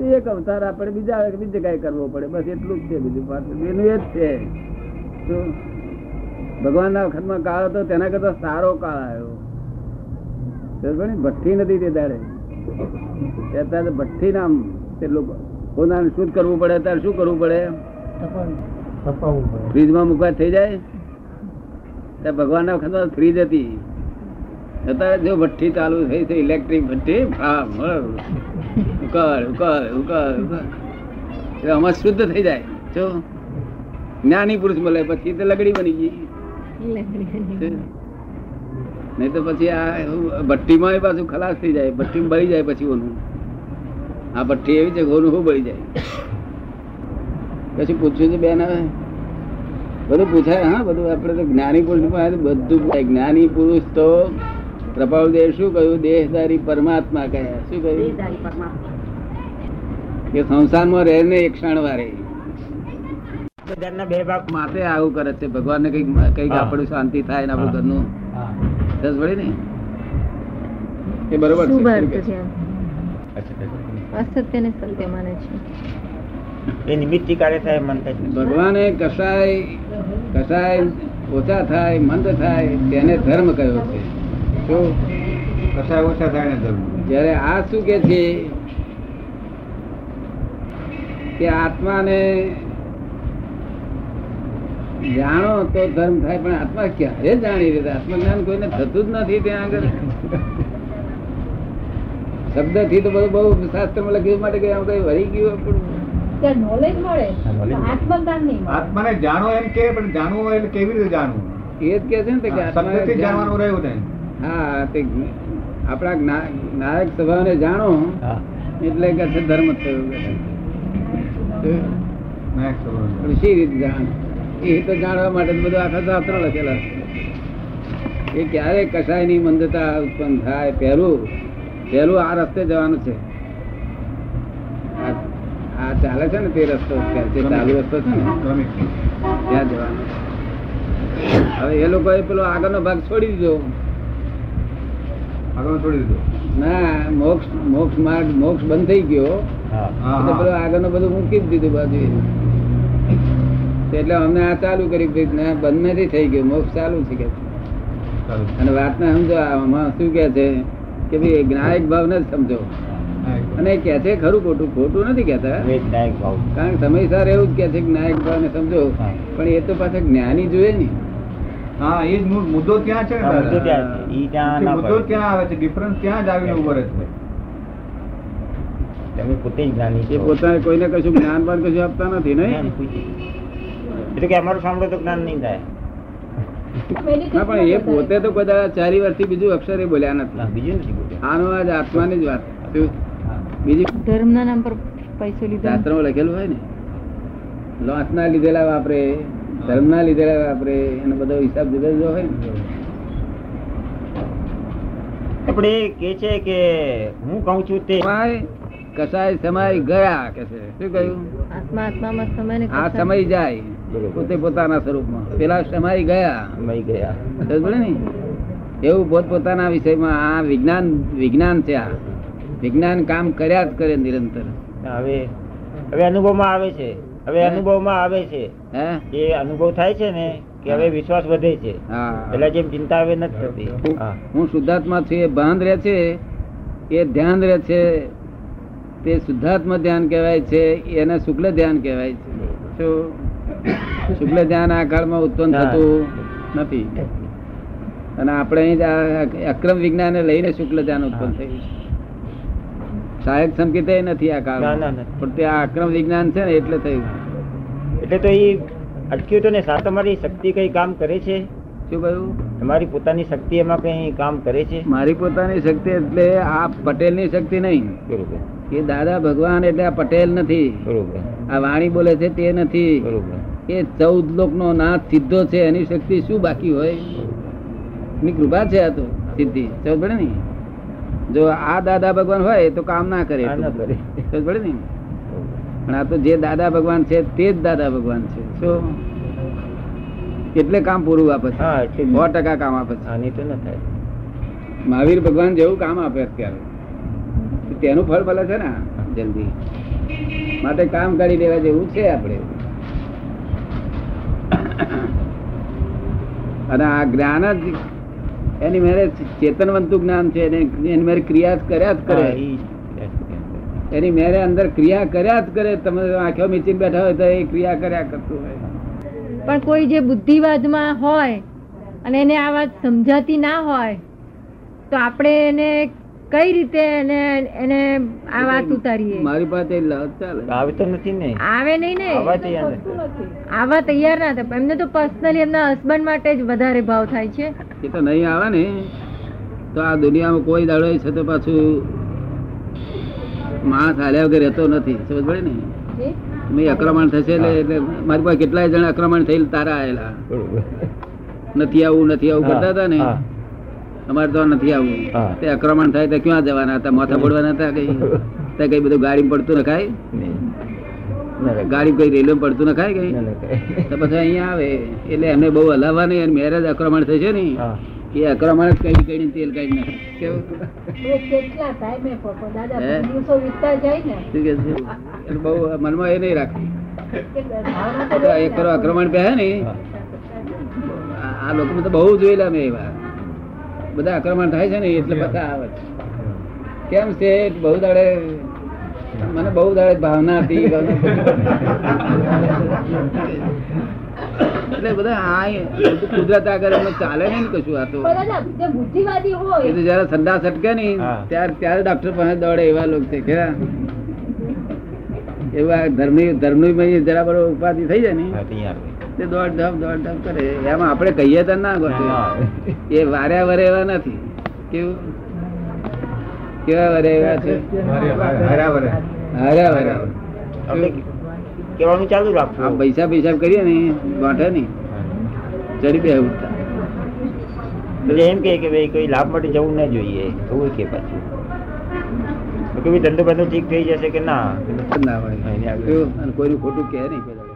એક અવતાર આપણે બીજા બીજે કઈ કરવો પડે. બસ એટલું જ છે બીજું પાછું એનું એ જ છે. ભગવાન ના વખતમાં કાળ હતો તેના કરતા સારો કાળ આવ્યો. ભઠ્ઠી નથી તે દાડે. અત્યારે ભઠ્ઠી નામ એટલું પોતાને શું કરવું પડે અત્યારે શું કરવું પડે? ફ્રીજમાં મુકવા થઈ જાય? ભગવાન ના વખત ફ્રીજ હતી. અત્યારે જો ભઠ્ઠી ચાલુ થઈ છે ઇલેક્ટ્રિક ભઠ્ઠી ઉકાળ ઉકાળ ઉકાળ આમાં શુદ્ધ થઈ જાય. જો જ્ઞાની પુરુષ મળે પછી તો લગડી બની ગઈ. નહીં તો પછી આ ભઠ્ઠીમાં પાછું ખલાસ થઈ જાય ભઠ્ઠી બળી જાય પછી ઓનું. આ ભઠ્ઠી એવી છે ઓનું શું બળી જાય? પછી પૂછ્યું છે બેન હવે. બધું પૂછાય હા બધું. આપણે તો જ્ઞાની પુરુષ બધું જ્ઞાની પુરુષ તો પ્રભાવદેવ શું કહ્યું? દેહધારી પરમાત્મા કહ્યા શું કહ્યું? કે સંસારમાં રહે ને એક ક્ષણ વારે. બધાના બે ભાગ માટે આવું કરે છે. ભગવાનને કંઈક કંઈક આપણું શાંતિ થાય ને આપણું ઘરનું. હા. રસ ને? એ બરોબર છે. સત્ય માને છે. એ નિમિત્તી કાર્ય થાય મન થાય ભગવાને કસાય કસાય ઓછા થાય મંદ થાય તેને ધર્મ કયો છે. શું કસાય ઓછા થાય ને ધર્મ જ્યારે આ શું કે છે કે આત્માને જાણો તો ધર્મ થાય પણ આત્મા ક્યારે જાણી રીતે આત્મજ્ઞાન કોઈને થતું જ નથી ત્યાં આગળ. શબ્દથી તો બધું બહુ શાસ્ત્રમાં લખ્યું માટે કે આમ કઈ વળી ગયું પણ નોલેજ મળે આત્મજ્ઞાન નહીં આત્માને જાણો એમ કે પણ જાણવું હોય એટલે કેવી રીતે જાણવું? એ જ કે છે ને કે આત્મા જાણવાનું જાણ- રહ્યું ને હા તે આપણા નાયક સ્વભાવને જાણો એટલે કે ધર્મ થયો શી રીતે જાણ. એ તો જાણવા માટે બધું આખા શાસ્ત્રો લખેલા એ ક્યારે કસાયની મંદતા ઉત્પન્ન થાય. પહેલું પહેલું આ રસ્તે જવાનું છે. આ- આ ચાલે છે ને તે રસ્તો? જે ચાલુ રસ્તો છે ને? ત્યાં જવાનું હવે એ લોકોએ પેલો આગળનો ભાગ છોડી દીધો. આગળ છોડી દીધો. ના મોક્ષ મોક્ષ માર્ગ મોક્ષ બંધ થઈ ગયો. એટલે. પેલું બધું મૂકી જ દીધું બાજુ એટલે અમને આ ચાલુ કરી ના, બંધ નથી થઈ ગયું મોક્ષ ચાલુ છે કે અને વાતને સમજો આમાં શું કે છે કે ભાઈ જ્ઞાયક ભાવને જ સમજો. અને કે છે ખરું ખોટું ખોટું નથી ભાવ. કારણ કે સમયસર એવું જ કે છે કે ભાવ ને સમજો પણ એ તો પાછા જ્ઞાની જોઈએ ને. હા એ જ મુદ્દો ત્યાં છે? મુદ્દો દાદા. ત્યાં ઈ ત્યાં મુદ્દો પડે. આવે છે? ડિફરન્સ ક્યાં જ આવીને ઊભો રહે છે તમે પોતે જ્ઞાની એ પોતાને કોઈને કશું જ્ઞાન પાન કશું આપતા નથી નહીં? એટલે કે અમારું સાંભળો તો જ્ઞાન નહીં થાય. ના પણ એ પોતે તો દાડા ચારી વર્ષથી બીજું અક્ષર બોલ્યા નથી. બીજું નથી બોલ્યા. આનો આજ આત્માની જ વાત? બીજી? ધર્મના નામ પર પૈસો લીધો શાસ્ત્રમાં લખેલું હોય ને? લોસના લીધેલા વાપરે. ધર્મના લીધે વાપરે એનો બધો હિસાબ જુદો જુદો હોય ને. આપણે કે છે કે હું કઉ છું તે. કસાય સમાય ગયા કે છે. શું કહ્યું? આત્મા આત્મામાં સમય આ સમય જાય. પોતે પોતાના સ્વરૂપમાં. પેલા સમય ગયા. સમય ગયા. ને? એવું પોત પોતાના વિષયમાં આ વિજ્ઞાન વિજ્ઞાન છે આ. વિજ્ઞાન કામ કર્યા જ કરે નિરંતર. હવે હવે અનુભવમાં આવે છે. હવે અનુભવમાં આવે છે એ અનુભવ થાય છે ને કે હવે વિશ્વાસ વધે છે. એટલે જેમ ચિંતા હવે નથી થતી. હું શુદ્ધાત્મા છું એ ભાન રહે છે એ ધ્યાન રહે છે તે શુદ્ધાત્મા ધ્યાન કહેવાય છે એને શુક્લ ધ્યાન કહેવાય છે. શું શુક્લ ધ્યાન આ કાળમાં ઉત્પન્ન થતું નથી. અને આપણે અહીં જ આ અક્રમ વિજ્ઞાન લઈને શુક્લ ધ્યાન ઉત્પન્ન. થયું છે. સહાયક સંકેત નથી આ નથી. પણ તે આક્રમ વિજ્ઞાન છે ને એટલે થયું. એટલે તો એ અટક્યું તો ને સા તમારી શક્તિ કઈ કામ કરે છે? શું કહ્યું? તમારી પોતાની શક્તિ એમાં કઈ કામ કરે છે? મારી પોતાની શક્તિ એટલે આ પટેલની શક્તિ નહીં. બરોબર. એ દાદા ભગવાન એટલે આ પટેલ નથી. બરોબર. આ વાણી બોલે છે તે નથી. બરોબર. એ ચૌદ લોક નો નાથ સીધો છે એની શક્તિ શું બાકી હોય? ની કૃપા છે આ તો સિદ્ધિ. ચૌદ પડે ને? જો આ દાદા ભગવાન હોય તો કામ ના કરે ના પડે પણ આ તો જે દાદા ભગવાન છે તે જ દાદા ભગવાન છે. શું એટલે કામ પૂરું આપે છે. સો ટકા કામ આપે છે. તો ન થાય. મહાવીર ભગવાન જેવું કામ આપે અત્યારે. તેનું ફળ ભલે છે ને જલ્દી. માટે કામ કરી લેવા જેવું છે આપણે. અને આ જ્ઞાન જ એની મેરે ચેતનવંતું જ્ઞાન છે એની મેરે ક્રિયા જ કર્યા જ કરે. એની મેરે અંદર ક્રિયા કર્યા જ કરે. તમે આંખો મીચીને બેઠા હોય તો એ ક્રિયા કર્યા કરતું હોય. પણ કોઈ જે બુદ્ધિવાદમાં હોય અને એને આ વાત સમજાતી ના હોય તો આપણે એને કઈ રીતે એને એને આ વાત ઉતારીએ? મારી પાસે આવે. તો નથી ને. આવે નહીં ને? આવવા તૈયાર નથી. આવા તૈયાર ના થાય. એમને તો પર્સનલી એમના હસબન્ડ માટે જ વધારે ભાવ થાય છે. એ તો નહીં આવે ને. તો આ દુનિયામાં કોઈ દાડો છે તો પાછું માણસ હાલ્યા વગર રહેતો નથી. સમજ પડે ને? મેં આક્રમણ થશે એટલે એટલે મારી પાસે કેટલાય જણા આક્રમણ થયેલ તારા આવેલા નથી આવું નથી આવું કરતા હતા ને. અમારે તો નથી આવવું તે આક્રમણ થાય તો ક્યાં જવાના? હતા માથા પડવાના હતા કઈ તે કઈ બધું ગાડી પડતું નખાય નહીં. ગાડી કઈ રેલવે પડતું નખાય કઈ. તો પછી અહીંયા આવે. એટલે એમને બહુ હલાવવા નહીં મેરેજ આક્રમણ થશે ને એ આક્રમણ જ કઈ કઈ તેલ કાઢી નાખે. કેવું? બહુ મનમાં એ નહીં રાખવું તો એક આક્રમણ પહે ને. આ આ લોકો તો બહુ જોયેલા મેં એવા. બધા આક્રમણ થાય છે ને એટલે બધા આવે છે. કેમ છે? બહુ દાડે મને બહુ દાડે ભાવના હતી એટલે બધા આ કુદરત આગળ એમને ચાલે નહીં ને કશું આ તો. બુદ્ધિવાદી એ તો જયારે સંડાસ અટકે ને ત્યારે ત્યારે ડોક્ટર પાસે દોડે એવા લોકો છે કેવા એવા ધર્મની ધર્મની જરા બરો ઉપાધિ થઈ જાય ને. તે દોડ ધપ દોડ ધપ કરે. એમાં આપણે કહીએ તો ના ગોઠવે એ વાર્યા વરે એવા નથી. કેવું? કેવા વરે એવા છે? હર્યા વરે. કેવાનું ચાલુ રાખો પૈસા પૈસા કરીએ ને ગોઠે નહીં. ચડી બે ઉઠતા એટલે એમ કે ભાઈ કોઈ લાભ માટે જવું ના જોઈએ. એવું કે પાછું? ધંધો બધો ઠીક થઈ જશે કે ના? ના હોય. કોઈનું ખોટું કે નહીં.